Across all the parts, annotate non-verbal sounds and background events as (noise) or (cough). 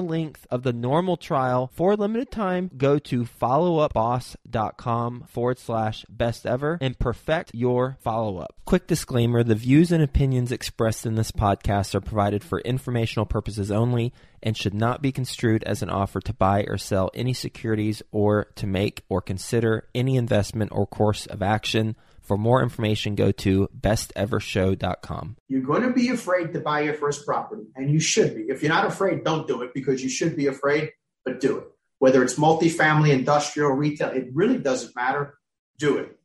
length of the normal trial for a limited time. Go to followupboss.com forward slash best ever and perfect your follow up. Quick disclaimer the views and opinions expressed in this podcast are provided for informational purposes only and should not be construed as an offer to buy or sell any securities or to make or consider any investment or course of action. For more information, go to bestevershow.com. You're going to be afraid to buy your first property, and you should be. If you're not afraid, don't do it because you should be afraid, but do it. Whether it's multifamily, industrial, retail, it really doesn't matter. Do it.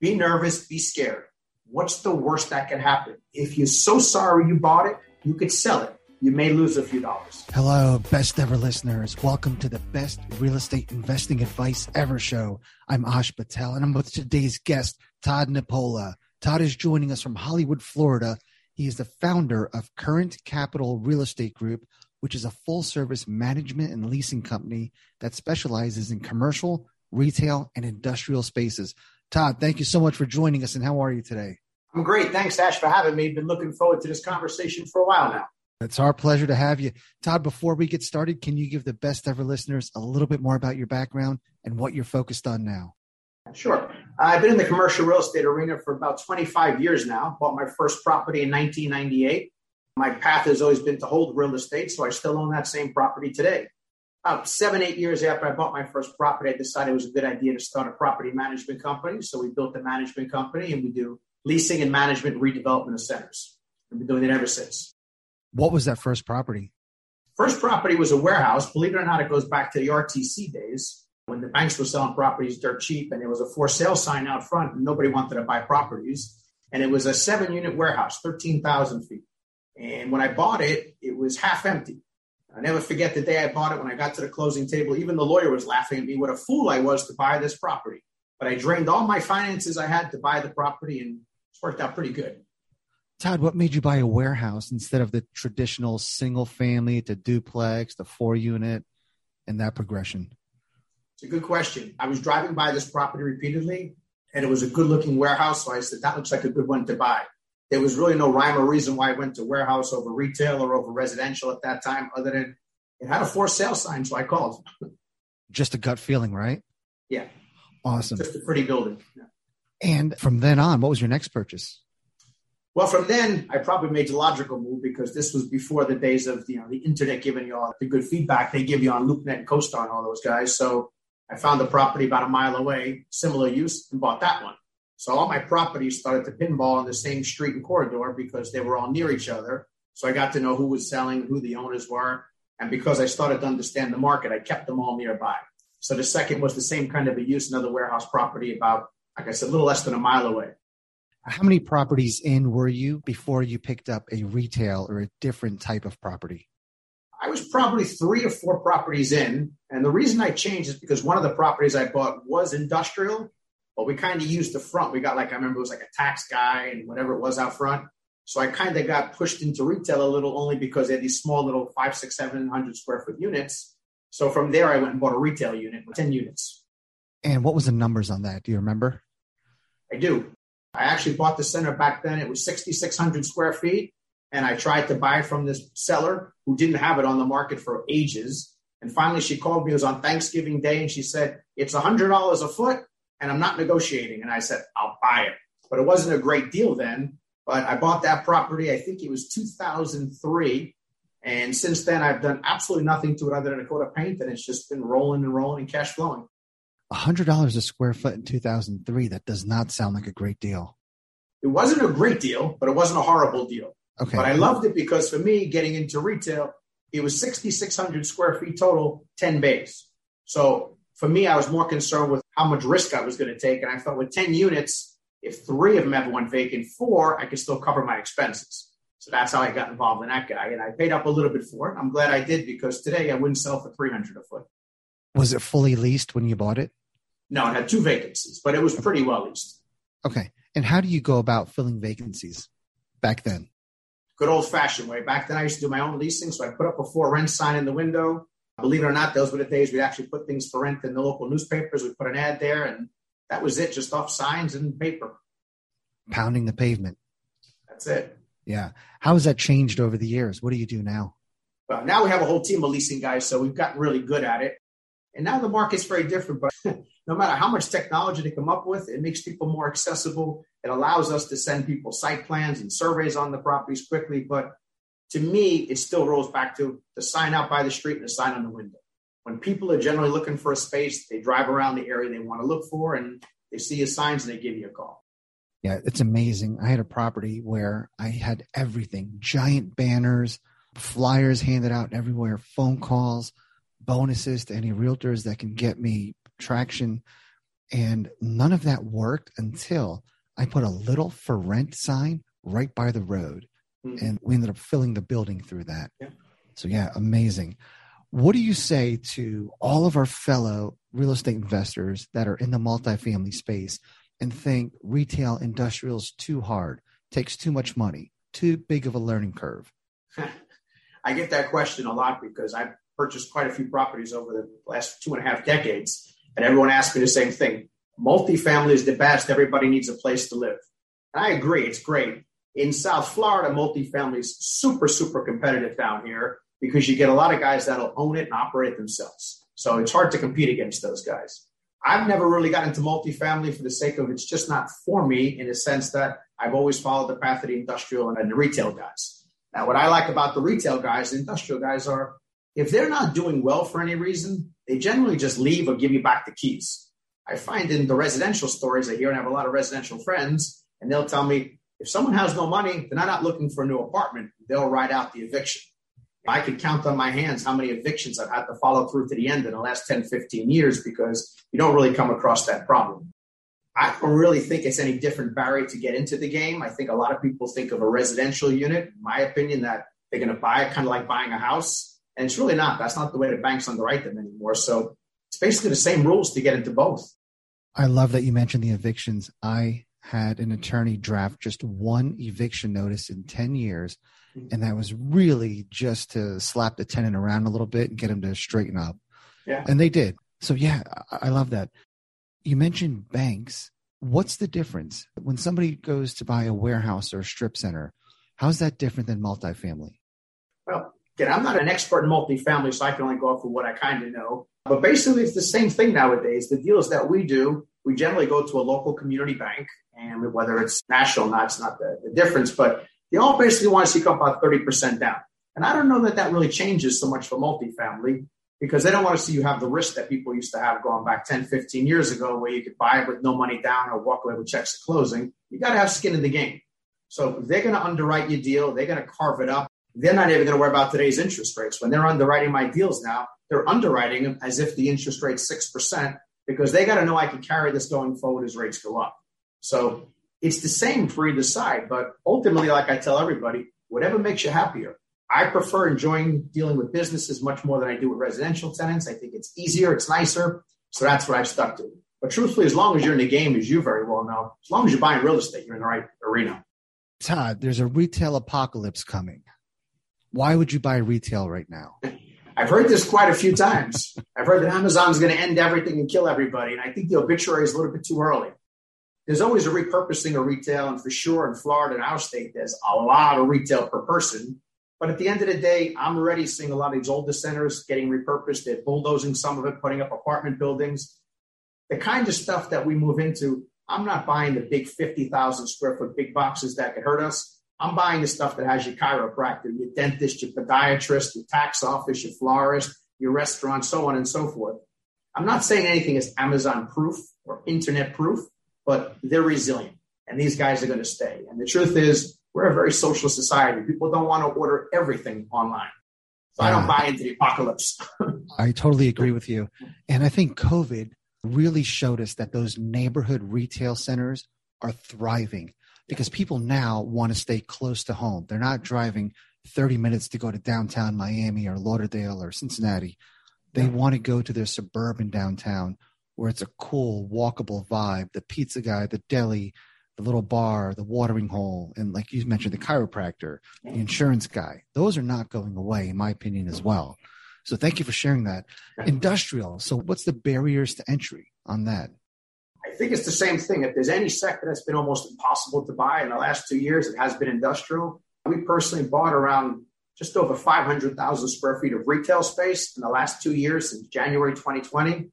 Be nervous, be scared. What's the worst that can happen? If you're so sorry you bought it, you could sell it you may lose a few dollars. Hello, best ever listeners. Welcome to the best real estate investing advice ever show. I'm Ash Patel and I'm with today's guest, Todd Napola. Todd is joining us from Hollywood, Florida. He is the founder of Current Capital Real Estate Group, which is a full service management and leasing company that specializes in commercial, retail, and industrial spaces. Todd, thank you so much for joining us. And how are you today? I'm great. Thanks, Ash, for having me. Been looking forward to this conversation for a while now. It's our pleasure to have you. Todd, before we get started, can you give the best ever listeners a little bit more about your background and what you're focused on now? Sure. I've been in the commercial real estate arena for about 25 years now. Bought my first property in 1998. My path has always been to hold real estate, so I still own that same property today. About seven, eight years after I bought my first property, I decided it was a good idea to start a property management company. So we built a management company and we do leasing and management redevelopment of centers. I've been doing it ever since. What was that first property? First property was a warehouse. Believe it or not, it goes back to the RTC days when the banks were selling properties dirt cheap and there was a for sale sign out front and nobody wanted to buy properties. And it was a seven unit warehouse, 13,000 feet. And when I bought it, it was half empty. I never forget the day I bought it when I got to the closing table. Even the lawyer was laughing at me what a fool I was to buy this property. But I drained all my finances I had to buy the property and it's worked out pretty good. Todd, what made you buy a warehouse instead of the traditional single family to duplex, the four unit, and that progression? It's a good question. I was driving by this property repeatedly, and it was a good looking warehouse. So I said, that looks like a good one to buy. There was really no rhyme or reason why I went to warehouse over retail or over residential at that time, other than it had a for sale sign. So I called. Just a gut feeling, right? Yeah. Awesome. Just a pretty building. Yeah. And from then on, what was your next purchase? Well, from then I probably made the logical move because this was before the days of you know the internet giving you all the good feedback they give you on LoopNet and CoStar and all those guys. So I found a property about a mile away, similar use, and bought that one. So all my properties started to pinball on the same street and corridor because they were all near each other. So I got to know who was selling, who the owners were, and because I started to understand the market, I kept them all nearby. So the second was the same kind of a use, another warehouse property about, like I said, a little less than a mile away. How many properties in were you before you picked up a retail or a different type of property? I was probably three or four properties in. And the reason I changed is because one of the properties I bought was industrial, but we kind of used the front. We got like, I remember it was like a tax guy and whatever it was out front. So I kind of got pushed into retail a little only because they had these small little five, six, seven hundred square foot units. So from there, I went and bought a retail unit with 10 units. And what was the numbers on that? Do you remember? I do. I actually bought the center back then. It was 6,600 square feet. And I tried to buy from this seller who didn't have it on the market for ages. And finally, she called me. It was on Thanksgiving Day. And she said, It's $100 a foot and I'm not negotiating. And I said, I'll buy it. But it wasn't a great deal then. But I bought that property, I think it was 2003. And since then, I've done absolutely nothing to it other than a coat of paint. And it's just been rolling and rolling and cash flowing. $100 a square foot in 2003. That does not sound like a great deal. It wasn't a great deal, but it wasn't a horrible deal. Okay. But I loved it because for me, getting into retail, it was 6,600 square feet total, 10 bays. So for me, I was more concerned with how much risk I was going to take. And I thought with 10 units, if three of them ever went vacant, four, I could still cover my expenses. So that's how I got involved in that guy. And I paid up a little bit for it. I'm glad I did because today I wouldn't sell for 300 a foot. Was it fully leased when you bought it? No, it had two vacancies, but it was pretty well leased. Okay. And how do you go about filling vacancies back then? Good old fashioned way. Back then I used to do my own leasing. So I put up a for rent sign in the window. Believe it or not, those were the days we'd actually put things for rent in the local newspapers. We put an ad there and that was it, just off signs and paper. Pounding the pavement. That's it. Yeah. How has that changed over the years? What do you do now? Well, now we have a whole team of leasing guys, so we've gotten really good at it. And now the market's very different, but (laughs) no matter how much technology they come up with, it makes people more accessible. It allows us to send people site plans and surveys on the properties quickly. But to me, it still rolls back to the sign out by the street and the sign on the window. When people are generally looking for a space, they drive around the area they want to look for and they see your signs and they give you a call. Yeah, it's amazing. I had a property where I had everything giant banners, flyers handed out everywhere, phone calls, bonuses to any realtors that can get me traction. And none of that worked until I put a little for rent sign right by the road. Mm-hmm. And we ended up filling the building through that. Yeah. So, yeah, amazing. What do you say to all of our fellow real estate investors that are in the multifamily space and think retail industrial is too hard, takes too much money, too big of a learning curve? (laughs) I get that question a lot because I've purchased quite a few properties over the last two and a half decades, and everyone asks me the same thing. Multifamily is the best. Everybody needs a place to live. And I agree, it's great. In South Florida, multifamily is super, super competitive down here because you get a lot of guys that'll own it and operate it themselves. So it's hard to compete against those guys. I've never really got into multifamily for the sake of it's just not for me in the sense that I've always followed the path of the industrial and the retail guys. Now, what I like about the retail guys, the industrial guys are if they're not doing well for any reason, they generally just leave or give you back the keys. I find in the residential stories I hear and I have a lot of residential friends, and they'll tell me if someone has no money, they're not looking for a new apartment, they'll ride out the eviction. I could count on my hands how many evictions I've had to follow through to the end in the last 10, 15 years because you don't really come across that problem. I don't really think it's any different barrier to get into the game. I think a lot of people think of a residential unit, in my opinion, that they're going to buy it kind of like buying a house. And it's really not. That's not the way the banks underwrite them anymore. So it's basically the same rules to get into both. I love that you mentioned the evictions. I had an attorney draft just one eviction notice in 10 years and that was really just to slap the tenant around a little bit and get him to straighten up. Yeah. And they did. So yeah, I love that. You mentioned banks. What's the difference when somebody goes to buy a warehouse or a strip center? How's that different than multifamily? Well, again, I'm not an expert in multifamily, so I can only go off of what I kind of know. But basically, it's the same thing nowadays. The deals that we do, we generally go to a local community bank, and whether it's national or not, it's not the, the difference. But they all basically want to see come about 30% down. And I don't know that that really changes so much for multifamily because they don't want to see you have the risk that people used to have going back 10, 15 years ago where you could buy it with no money down or walk away with checks at closing. You got to have skin in the game. So they're going to underwrite your deal. They're going to carve it up. They're not even going to worry about today's interest rates. When they're underwriting my deals now, they're underwriting them as if the interest rate's 6% because they got to know I can carry this going forward as rates go up. So it's the same for either side, but ultimately, like I tell everybody, whatever makes you happier. I prefer enjoying dealing with businesses much more than I do with residential tenants. I think it's easier, it's nicer. So that's what I've stuck to. But truthfully, as long as you're in the game, as you very well know, as long as you're buying real estate, you're in the right arena. Todd, there's a retail apocalypse coming. Why would you buy retail right now? I've heard this quite a few times. I've heard that Amazon's going to end everything and kill everybody. And I think the obituary is a little bit too early. There's always a repurposing of retail. And for sure, in Florida and our state, there's a lot of retail per person. But at the end of the day, I'm already seeing a lot of these older centers getting repurposed. They're bulldozing some of it, putting up apartment buildings. The kind of stuff that we move into, I'm not buying the big 50,000 square foot big boxes that could hurt us. I'm buying the stuff that has your chiropractor, your dentist, your podiatrist, your tax office, your florist, your restaurant, so on and so forth. I'm not saying anything is Amazon proof or internet proof, but they're resilient and these guys are going to stay. And the truth is, we're a very social society. People don't want to order everything online. So I don't buy into the apocalypse. (laughs) I totally agree with you. And I think COVID really showed us that those neighborhood retail centers are thriving because people now want to stay close to home. They're not driving 30 minutes to go to downtown Miami or Lauderdale or Cincinnati. They want to go to their suburban downtown where it's a cool, walkable vibe. The pizza guy, the deli, the little bar, the watering hole, and like you mentioned, the chiropractor, the insurance guy. Those are not going away, in my opinion, as well. So thank you for sharing that. Industrial. So what's the barriers to entry on that? I think it's the same thing. If there's any sector that's been almost impossible to buy in the last two years, it has been industrial. We personally bought around just over 500,000 square feet of retail space in the last two years since January 2020.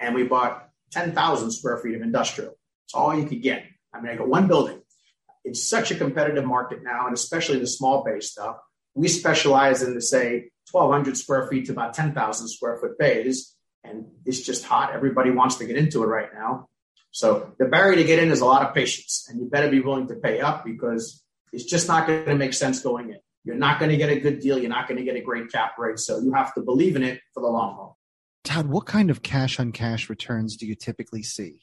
And we bought 10,000 square feet of industrial. It's all you could get. I mean, I got one building. It's such a competitive market now, and especially the small bay stuff. We specialize in the say 1,200 square feet to about 10,000 square foot bays, and it's just hot. Everybody wants to get into it right now. So the barrier to get in is a lot of patience, and you better be willing to pay up because it's just not going to make sense going in. You're not going to get a good deal. You're not going to get a great cap rate. So you have to believe in it for the long haul. Todd, what kind of cash on cash returns do you typically see?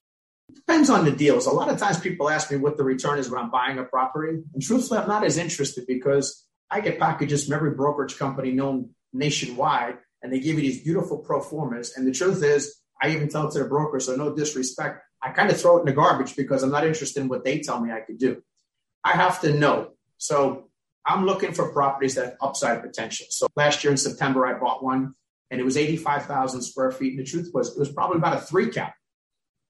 Depends on the deals. A lot of times people ask me what the return is when I'm buying a property. And truthfully, I'm not as interested because I get packages from every brokerage company known nationwide, and they give you these beautiful pro formas. And the truth is, I even tell it to the broker, so no disrespect. I kind of throw it in the garbage because I'm not interested in what they tell me I could do. I have to know. So I'm looking for properties that have upside potential. So last year in September, I bought one and it was 85,000 square feet. And the truth was, it was probably about a three cap.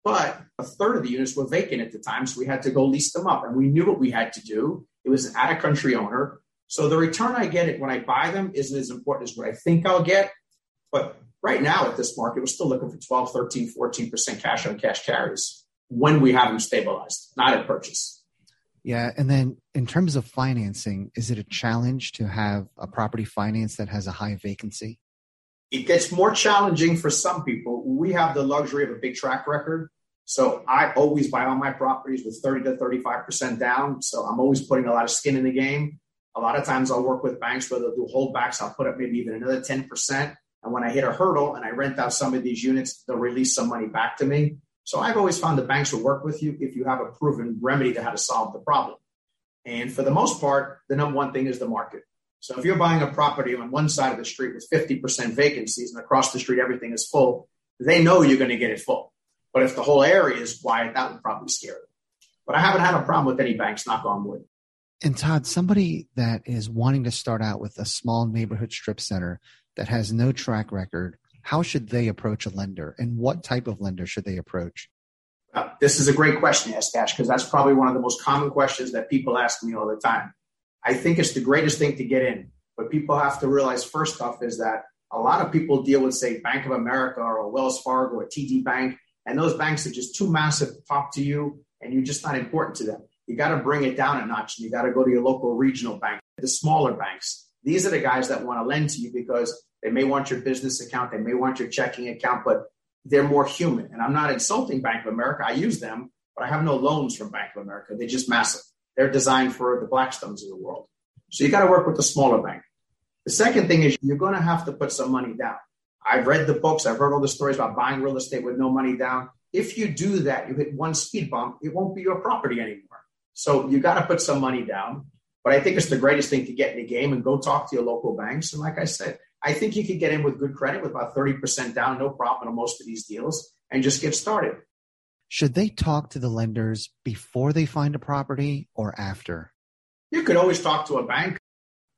But a third of the units were vacant at the time, so we had to go lease them up. And we knew what we had to do. It was an out of country owner. So the return I get it when I buy them isn't as important as what I think I'll get. But right now at this market, we're still looking for 12, 13, 14% cash on cash carries when we have them stabilized, not at purchase. Yeah. And then in terms of financing, is it a challenge to have a property finance that has a high vacancy? It gets more challenging for some people. We have the luxury of a big track record. So I always buy all my properties with 30 to 35% down. So I'm always putting a lot of skin in the game. A lot of times I'll work with banks where they'll do holdbacks. I'll put up maybe even another 10%. And when I hit a hurdle and I rent out some of these units, they'll release some money back to me. So I've always found the banks will work with you if you have a proven remedy to how to solve the problem. And for the most part, the number one thing is the market. So if you're buying a property on one side of the street with 50% vacancies and across the street everything is full, they know you're going to get it full. But if the whole area is quiet, that would probably scare them. But I haven't had a problem with any banks, knock on wood. And Todd, somebody that is wanting to start out with a small neighborhood strip center that has no track record, how should they approach a lender and what type of lender should they approach? Uh, this is a great question, yes, Ash, because that's probably one of the most common questions that people ask me all the time. I think it's the greatest thing to get in. But people have to realize first off is that a lot of people deal with, say, Bank of America or Wells Fargo or TD Bank, and those banks are just too massive to talk to you, and you're just not important to them. You got to bring it down a notch, and you got to go to your local regional bank, the smaller banks. These are the guys that want to lend to you because they may want your business account, they may want your checking account, but they're more human. And I'm not insulting Bank of America. I use them, but I have no loans from Bank of America. They're just massive. They're designed for the Blackstones of the world. So you got to work with the smaller bank. The second thing is you're going to have to put some money down. I've read the books, I've heard all the stories about buying real estate with no money down. If you do that, you hit one speed bump, it won't be your property anymore. So you got to put some money down. But I think it's the greatest thing to get in the game and go talk to your local banks. And like I said, I think you could get in with good credit with about 30% down, no problem on most of these deals, and just get started. Should they talk to the lenders before they find a property or after? You could always talk to a bank.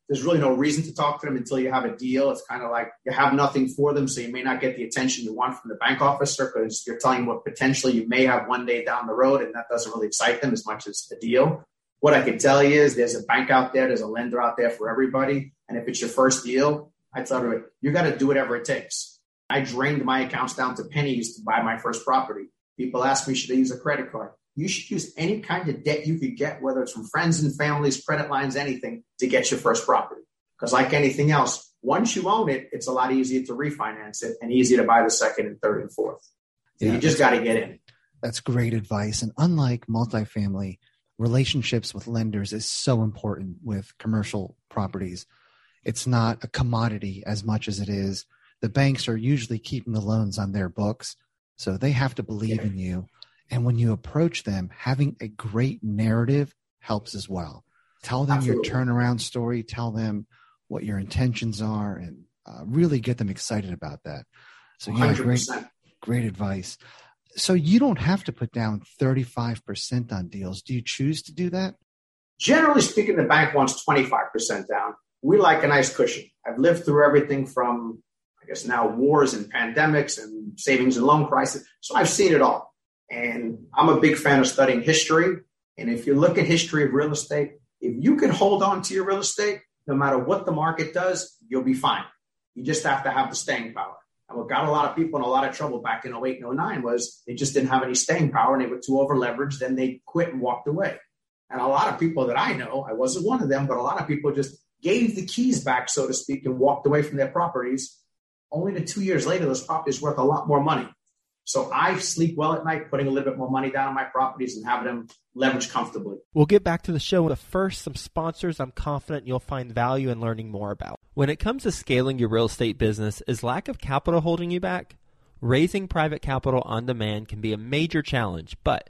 There's really no reason to talk to them until you have a deal. It's kind of like you have nothing for them, so you may not get the attention you want from the bank officer because you're telling them what potentially you may have one day down the road, and that doesn't really excite them as much as the deal. What I can tell you is there's a bank out there, there's a lender out there for everybody. And if it's your first deal, I tell everybody, you got to do whatever it takes. I drained my accounts down to pennies to buy my first property. People ask me, should I use a credit card? You should use any kind of debt you could get, whether it's from friends and families, credit lines, anything, to get your first property. Because like anything else, once you own it, it's a lot easier to refinance it and easier to buy the second and third and fourth. So yeah, you just got to get in. That's great advice. And unlike multifamily, relationships with lenders is so important with commercial properties. It's not a commodity as much as it is. The banks are usually keeping the loans on their books, so they have to believe yeah. in you. And when you approach them, having a great narrative helps as well. Tell them Absolutely. your turnaround story, tell them what your intentions are, and uh, really get them excited about that. So, yeah, 100%. great, great advice. So, you don't have to put down 35% on deals. Do you choose to do that? Generally speaking, the bank wants 25% down. We like a nice cushion. I've lived through everything from, I guess, now wars and pandemics and savings and loan crisis. So, I've seen it all. And I'm a big fan of studying history. And if you look at history of real estate, if you can hold on to your real estate, no matter what the market does, you'll be fine. You just have to have the staying power. What got a lot of people in a lot of trouble back in 08 and 09 was they just didn't have any staying power and they were too over leveraged. Then they quit and walked away. And a lot of people that I know, I wasn't one of them, but a lot of people just gave the keys back, so to speak, and walked away from their properties. Only to two years later, those properties worth a lot more money. So I sleep well at night, putting a little bit more money down on my properties and having them leverage comfortably. We'll get back to the show. But first, some sponsors I'm confident you'll find value in learning more about. When it comes to scaling your real estate business, is lack of capital holding you back? Raising private capital on demand can be a major challenge, but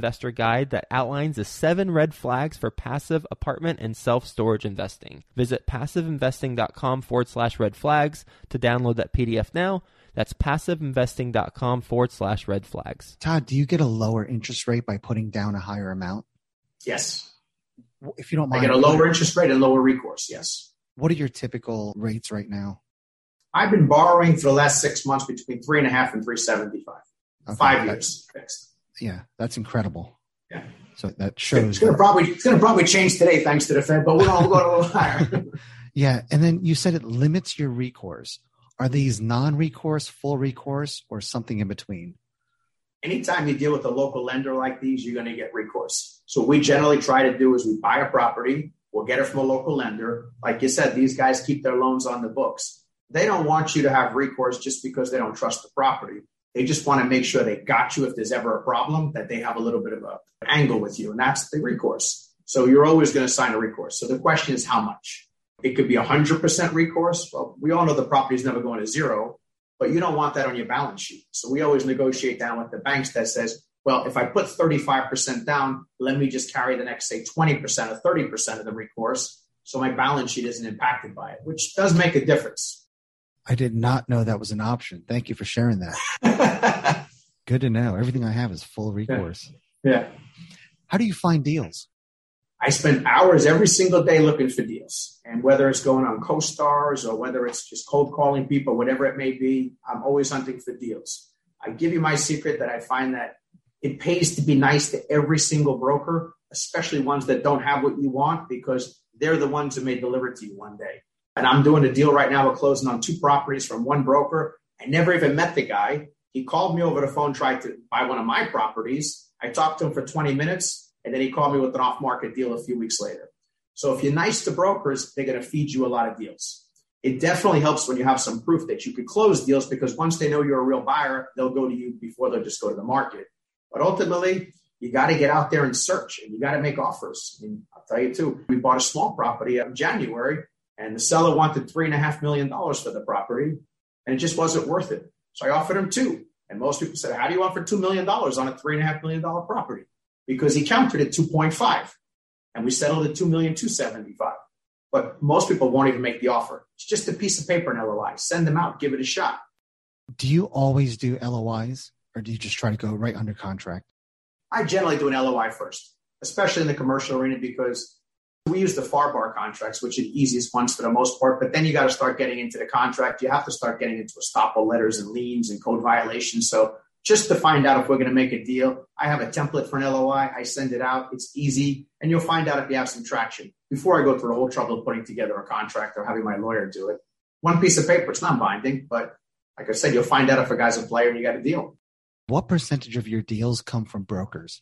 investor guide that outlines the seven red flags for passive apartment and self storage investing. Visit passiveinvesting.com forward slash red flags to download that PDF now. That's passiveinvesting.com forward slash red flags. Todd, do you get a lower interest rate by putting down a higher amount? Yes. If you don't mind, I get a lower interest rate and lower recourse. Yes. What are your typical rates right now? I've been borrowing for the last six months between three and a half and three seventy five. Okay. Five years fixed yeah, that's incredible. Yeah. So that shows. It's going to probably it's going to probably change today thanks to the Fed, but we're going to go a (laughs) little higher. (laughs) yeah, and then you said it limits your recourse. Are these non-recourse, full recourse, or something in between? Anytime you deal with a local lender like these, you're going to get recourse. So what we generally try to do is we buy a property, we'll get it from a local lender. Like you said, these guys keep their loans on the books. They don't want you to have recourse just because they don't trust the property. They just want to make sure they got you if there's ever a problem, that they have a little bit of a angle with you. And that's the recourse. So you're always going to sign a recourse. So the question is how much? It could be 100% recourse. Well, we all know the property is never going to zero, but you don't want that on your balance sheet. So we always negotiate down with the banks that says, well, if I put 35% down, let me just carry the next, say, 20% or 30% of the recourse. So my balance sheet isn't impacted by it, which does make a difference. I did not know that was an option. Thank you for sharing that. (laughs) Good to know. Everything I have is full recourse. Yeah. How do you find deals? I spend hours every single day looking for deals. And whether it's going on CoStars or whether it's just cold calling people, whatever it may be, I'm always hunting for deals. I give you my secret that I find that it pays to be nice to every single broker, especially ones that don't have what you want because they're the ones who may deliver to you one day. And I'm doing a deal right now. We're closing on two properties from one broker. I never even met the guy. He called me over the phone, tried to buy one of my properties. I talked to him for 20 minutes, and then he called me with an off market deal a few weeks later. So if you're nice to brokers, they're going to feed you a lot of deals. It definitely helps when you have some proof that you could close deals because once they know you're a real buyer, they'll go to you before they'll just go to the market. But ultimately, you got to get out there and search and you got to make offers. I mean, I'll tell you too, we bought a small property in January and the seller wanted three and a half million dollars for the property and it just wasn't worth it. So I offered him two. And most people said, How do you offer $2 million on a $3.5 million property? Because he countered at 2.5 and we settled at 2,275. But most people won't even make the offer. It's just a piece of paper and LOI. Send them out, give it a shot. Do you always do LOIs or do you just try to go right under contract? I generally do an LOI first, especially in the commercial arena because we use the FAR/BAR contracts, which are the easiest ones for the most part, but then you got to start getting into the contract. You have to start getting into estoppel letters and liens and code violations. So just to find out if we're going to make a deal, I have a template for an LOI. I send it out. It's easy, and you'll find out if you have some traction before I go through the whole trouble of putting together a contract or having my lawyer do it. One piece of paper, it's not binding, but like I said, you'll find out if a guy's a player and you got a deal. What percentage of your deals come from brokers?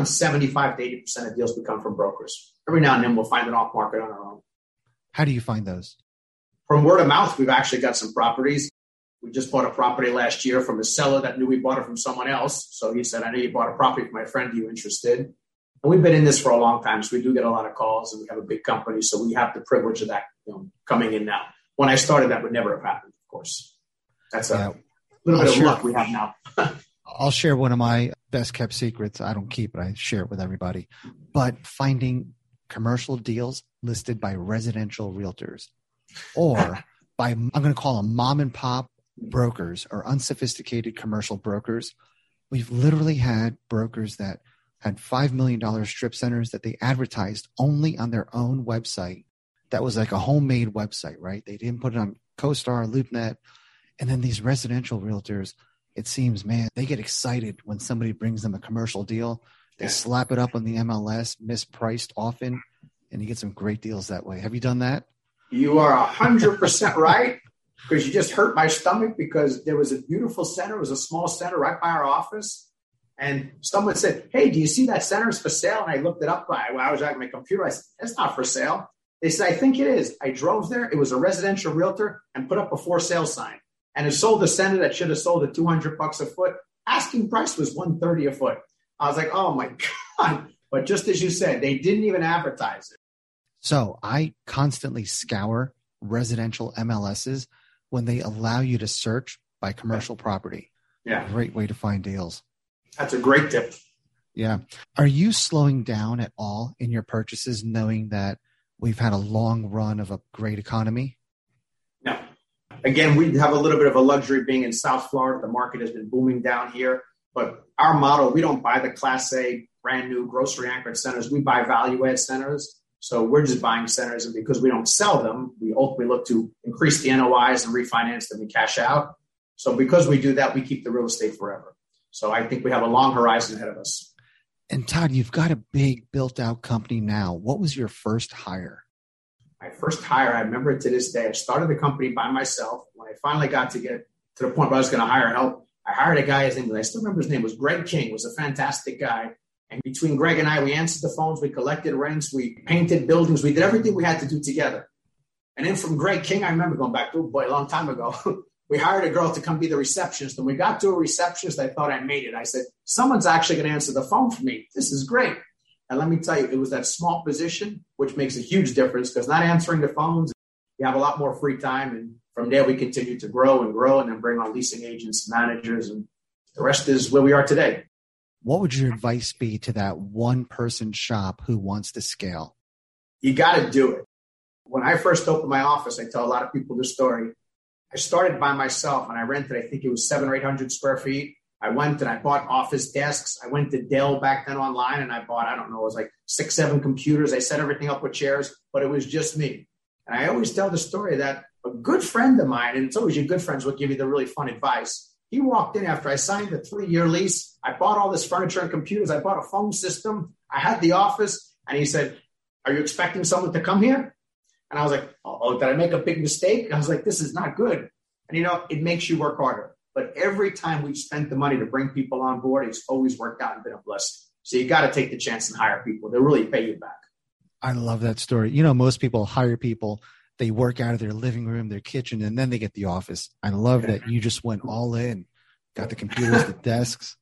Around 75 to 80% of deals we come from brokers. Every now and then we'll find an off market on our own. How do you find those? From word of mouth, we've actually got some properties. We just bought a property last year from a seller that knew we bought it from someone else. So he said, I know you bought a property from my friend. Are you interested? And we've been in this for a long time. So we do get a lot of calls and we have a big company. So we have the privilege of that you know, coming in now. When I started, that would never have happened, of course. That's a yeah. little I'll bit of luck we have now. (laughs) I'll share one of my best kept secrets. I don't keep it, I share it with everybody. But finding commercial deals listed by residential realtors or (laughs) by, I'm going to call them mom and pop brokers or unsophisticated commercial brokers. We've literally had brokers that had $5 million strip centers that they advertised only on their own website. That was like a homemade website, right? They didn't put it on CoStar, LoopNet. And then these residential realtors it seems, man, they get excited when somebody brings them a commercial deal. They slap it up on the MLS, mispriced often, and you get some great deals that way. Have you done that? You are a hundred percent right because you just hurt my stomach because there was a beautiful center. It was a small center right by our office. And someone said, Hey, do you see that center is for sale? And I looked it up. By, I was at my computer. I said, That's not for sale. They said, I think it is. I drove there. It was a residential realtor and put up a for sale sign and it sold a center that should have sold at 200 bucks a foot. Asking price was 130 a foot. I was like, oh my (laughs) God. But just as you said, they didn't even advertise it. So I constantly scour residential MLSs when they allow you to search by commercial property. Yeah. Great way to find deals. That's a great tip. Yeah. Are you slowing down at all in your purchases, knowing that we've had a long run of a great economy? Again, we have a little bit of a luxury being in South Florida. The market has been booming down here. But our model, we don't buy the Class A brand new grocery anchored centers. We buy value add centers. So we're just buying centers, and because we don't sell them, we ultimately look to increase the NOIs and refinance them and cash out. So because we do that, we keep the real estate forever. So I think we have a long horizon ahead of us. And Todd, you've got a big built out company now. What was your first hire? My first hire, I remember it to this day. I started the company by myself. When I finally got to get to the point where I was going to hire help, I hired a guy. His name, I still remember his name was Greg King. Was a fantastic guy. And between Greg and I, we answered the phones, we collected rents, we painted buildings, we did everything we had to do together. And then from Greg King, I remember going back to boy a long time ago. (laughs) we hired a girl to come be the receptionist. And we got to a receptionist. I thought I made it. I said, someone's actually going to answer the phone for me. This is great. And let me tell you, it was that small position, which makes a huge difference because not answering the phones, you have a lot more free time. And from there, we continue to grow and grow and then bring on leasing agents, managers, and the rest is where we are today. What would your advice be to that one person shop who wants to scale? You got to do it. When I first opened my office, I tell a lot of people this story. I started by myself and I rented, I think it was seven or 800 square feet. I went and I bought office desks. I went to Dell back then online and I bought, I don't know, it was like six, seven computers. I set everything up with chairs, but it was just me. And I always tell the story that a good friend of mine, and it's always your good friends will give you the really fun advice. He walked in after I signed the three year lease. I bought all this furniture and computers. I bought a phone system. I had the office. And he said, Are you expecting someone to come here? And I was like, Oh, did I make a big mistake? I was like, This is not good. And you know, it makes you work harder. But every time we've spent the money to bring people on board, it's always worked out and been a blessing. So you got to take the chance and hire people. They'll really pay you back. I love that story. You know, most people hire people, they work out of their living room, their kitchen, and then they get the office. I love that you just went all in, got the computers, the desks.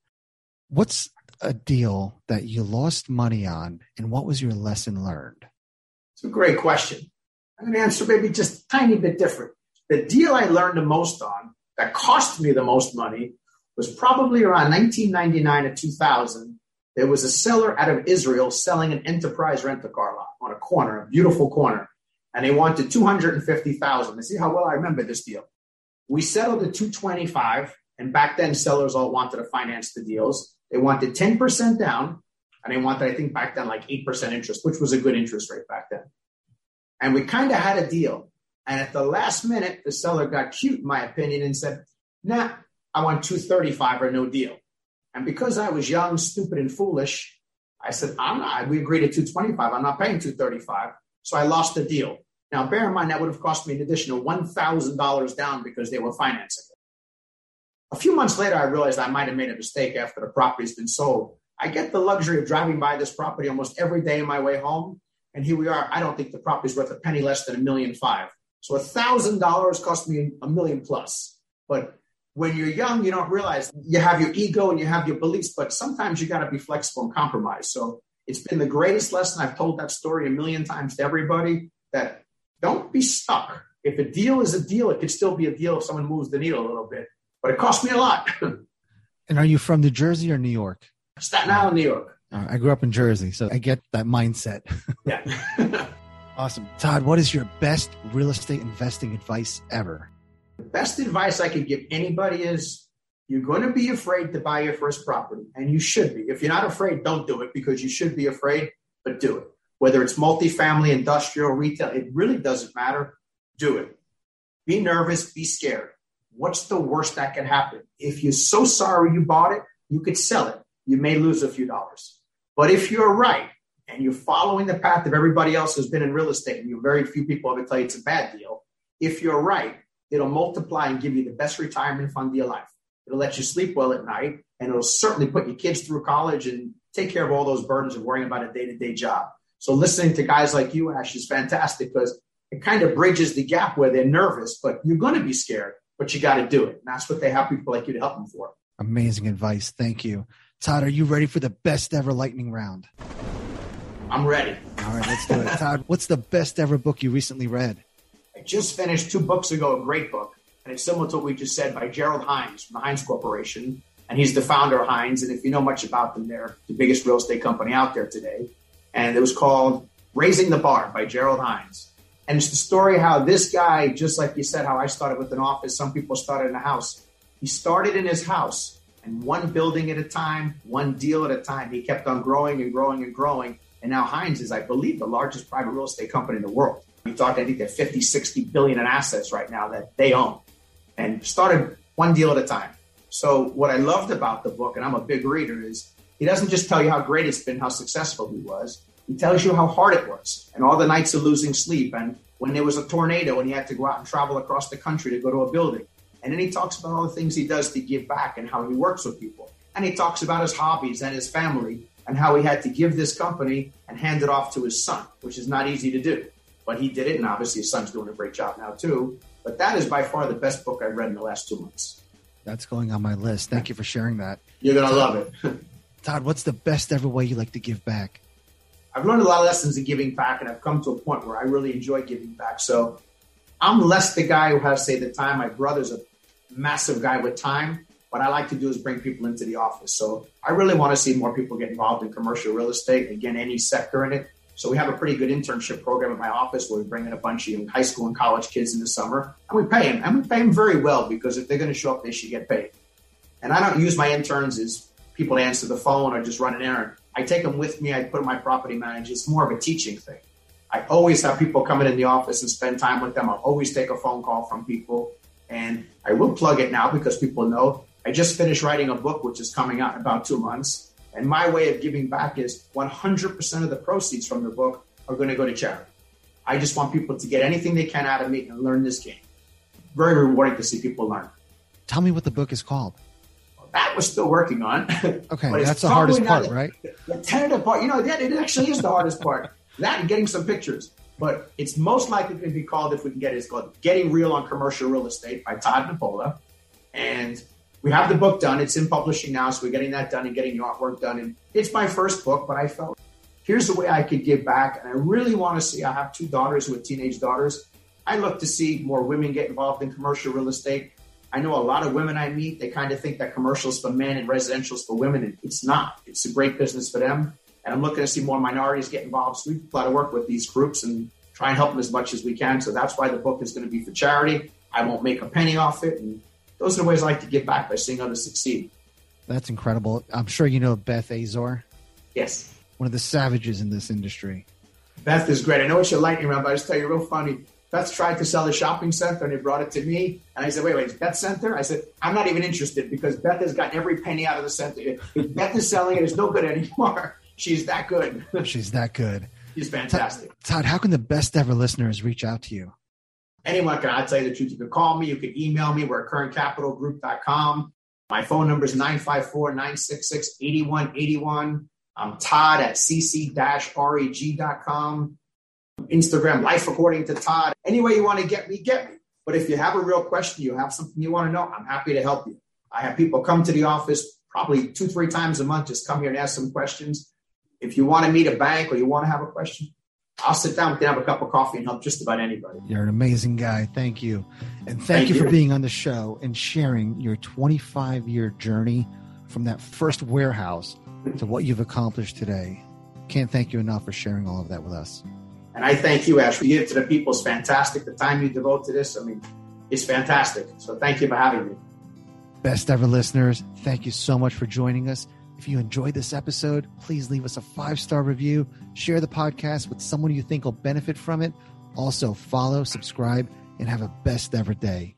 What's a deal that you lost money on, and what was your lesson learned? It's a great question. I'm going to answer maybe just a tiny bit different. The deal I learned the most on that cost me the most money was probably around 1999 to 2000. There was a seller out of Israel selling an enterprise rental car lot on a corner, a beautiful corner, and they wanted 250,000. And see how well I remember this deal. We settled at 225, and back then sellers all wanted to finance the deals. They wanted 10% down, and they wanted, I think, back then like 8% interest, which was a good interest rate back then. And we kind of had a deal. And at the last minute, the seller got cute, in my opinion, and said, nah, I want 235 or no deal. And because I was young, stupid, and foolish, I said, I'm not, we agreed at 225. I'm not paying 235. So I lost the deal. Now, bear in mind, that would have cost me an additional $1,000 down because they were financing it. A few months later, I realized I might have made a mistake after the property's been sold. I get the luxury of driving by this property almost every day on my way home. And here we are. I don't think the property's worth a penny less than a million five. So a thousand dollars cost me a million plus. But when you're young, you don't realize you have your ego and you have your beliefs, but sometimes you got to be flexible and compromise. So it's been the greatest lesson. I've told that story a million times to everybody that don't be stuck. If a deal is a deal, it could still be a deal if someone moves the needle a little bit, but it cost me a lot. (laughs) and are you from New Jersey or New York? Staten Island, New York. Uh, I grew up in Jersey, so I get that mindset. (laughs) yeah. (laughs) Awesome. Todd, what is your best real estate investing advice ever? The best advice I could give anybody is you're going to be afraid to buy your first property, and you should be. If you're not afraid, don't do it because you should be afraid, but do it. Whether it's multifamily, industrial, retail, it really doesn't matter. Do it. Be nervous, be scared. What's the worst that could happen? If you're so sorry you bought it, you could sell it. You may lose a few dollars. But if you're right, and you're following the path of everybody else who's been in real estate, and you very few people ever tell you it's a bad deal. If you're right, it'll multiply and give you the best retirement fund of your life. It'll let you sleep well at night, and it'll certainly put your kids through college and take care of all those burdens of worrying about a day to day job. So listening to guys like you, Ash, is fantastic because it kind of bridges the gap where they're nervous, but you're going to be scared, but you got to do it. And that's what they have people like you to help them for. Amazing advice. Thank you. Todd, are you ready for the best ever lightning round? I'm ready. All right, let's do it. Todd, what's the best ever book you recently read? I just finished two books ago, a great book, and it's similar to what we just said by Gerald Hines from the Hines Corporation. And he's the founder of Hines. And if you know much about them, they're the biggest real estate company out there today. And it was called Raising the Bar by Gerald Hines. And it's the story how this guy, just like you said, how I started with an office, some people started in a house. He started in his house and one building at a time, one deal at a time. He kept on growing and growing and growing. And now Hines is, I believe, the largest private real estate company in the world. We talked, I think they're 50, 60 billion in assets right now that they own and started one deal at a time. So what I loved about the book, and I'm a big reader, is he doesn't just tell you how great it's been, how successful he was. He tells you how hard it was and all the nights of losing sleep and when there was a tornado and he had to go out and travel across the country to go to a building. And then he talks about all the things he does to give back and how he works with people. And he talks about his hobbies and his family and how he had to give this company and hand it off to his son, which is not easy to do. But he did it, and obviously his son's doing a great job now too. But that is by far the best book I've read in the last two months. That's going on my list. Thank you for sharing that. You're gonna love it. (laughs) Todd, what's the best ever way you like to give back? I've learned a lot of lessons in giving back, and I've come to a point where I really enjoy giving back. So I'm less the guy who has, say, the time. My brother's a massive guy with time what I like to do is bring people into the office. So I really want to see more people get involved in commercial real estate, again, any sector in it. So we have a pretty good internship program at my office where we bring in a bunch of high school and college kids in the summer and we pay them and we pay them very well because if they're going to show up, they should get paid. And I don't use my interns as people to answer the phone or just run an errand. I take them with me. I put my property manager. It's more of a teaching thing. I always have people coming in the office and spend time with them. I'll always take a phone call from people. And I will plug it now because people know I just finished writing a book, which is coming out in about two months. And my way of giving back is 100% of the proceeds from the book are going to go to charity. I just want people to get anything they can out of me and learn this game. Very rewarding to see people learn. Tell me what the book is called. That we're still working on. (laughs) Okay, that's the hardest part, the, right? The tentative part, you know, that it actually is the hardest part. (laughs) That and getting some pictures. But it's most likely going to be called, if we can get it, it's called Getting Real on Commercial Real Estate by Todd Napola. And we have the book done. It's in publishing now, so we're getting that done and getting the artwork done. And it's my first book, but I felt here's the way I could give back. And I really want to see, I have two daughters are teenage daughters. I look to see more women get involved in commercial real estate. I know a lot of women I meet, they kind of think that commercials for men and residentials for women. And it's not. It's a great business for them. And I'm looking to see more minorities get involved. So we try to work with these groups and try and help them as much as we can. So that's why the book is going to be for charity. I won't make a penny off it. And those are the ways I like to give back by seeing others succeed. That's incredible. I'm sure you know Beth Azor. Yes. One of the savages in this industry. Beth is great. I know it's your lightning round, but I just tell you real funny. Beth tried to sell the shopping center and they brought it to me. And I said, wait, wait, Beth Center? I said, I'm not even interested because Beth has gotten every penny out of the center. If Beth is selling it, it's no good anymore. (laughs) She's that good. She's that good. She's fantastic. Todd, how can the best ever listeners reach out to you? Anyone can, I'll tell you the truth. You can call me, you can email me. We're at currentcapitalgroup.com. My phone number is 954 966 8181. I'm Todd at cc-reg.com. Instagram, life according to Todd. Any way you want to get me, get me. But if you have a real question, you have something you want to know, I'm happy to help you. I have people come to the office probably two, three times a month, just come here and ask some questions. If you want to meet a bank or you want to have a question, I'll sit down with you, have a cup of coffee, and help just about anybody. You're an amazing guy. Thank you. And thank, Thank you, for you. being on the show and sharing your 25 year journey from that first warehouse to what you've accomplished today. Can't thank you enough for sharing all of that with us. And I thank you, Ash. You give to the people is fantastic. The time you devote to this, I mean, it's fantastic. So thank you for having me. Best ever listeners, thank you so much for joining us. If you enjoyed this episode, please leave us a five star review, share the podcast with someone you think will benefit from it. Also, follow, subscribe, and have a best ever day.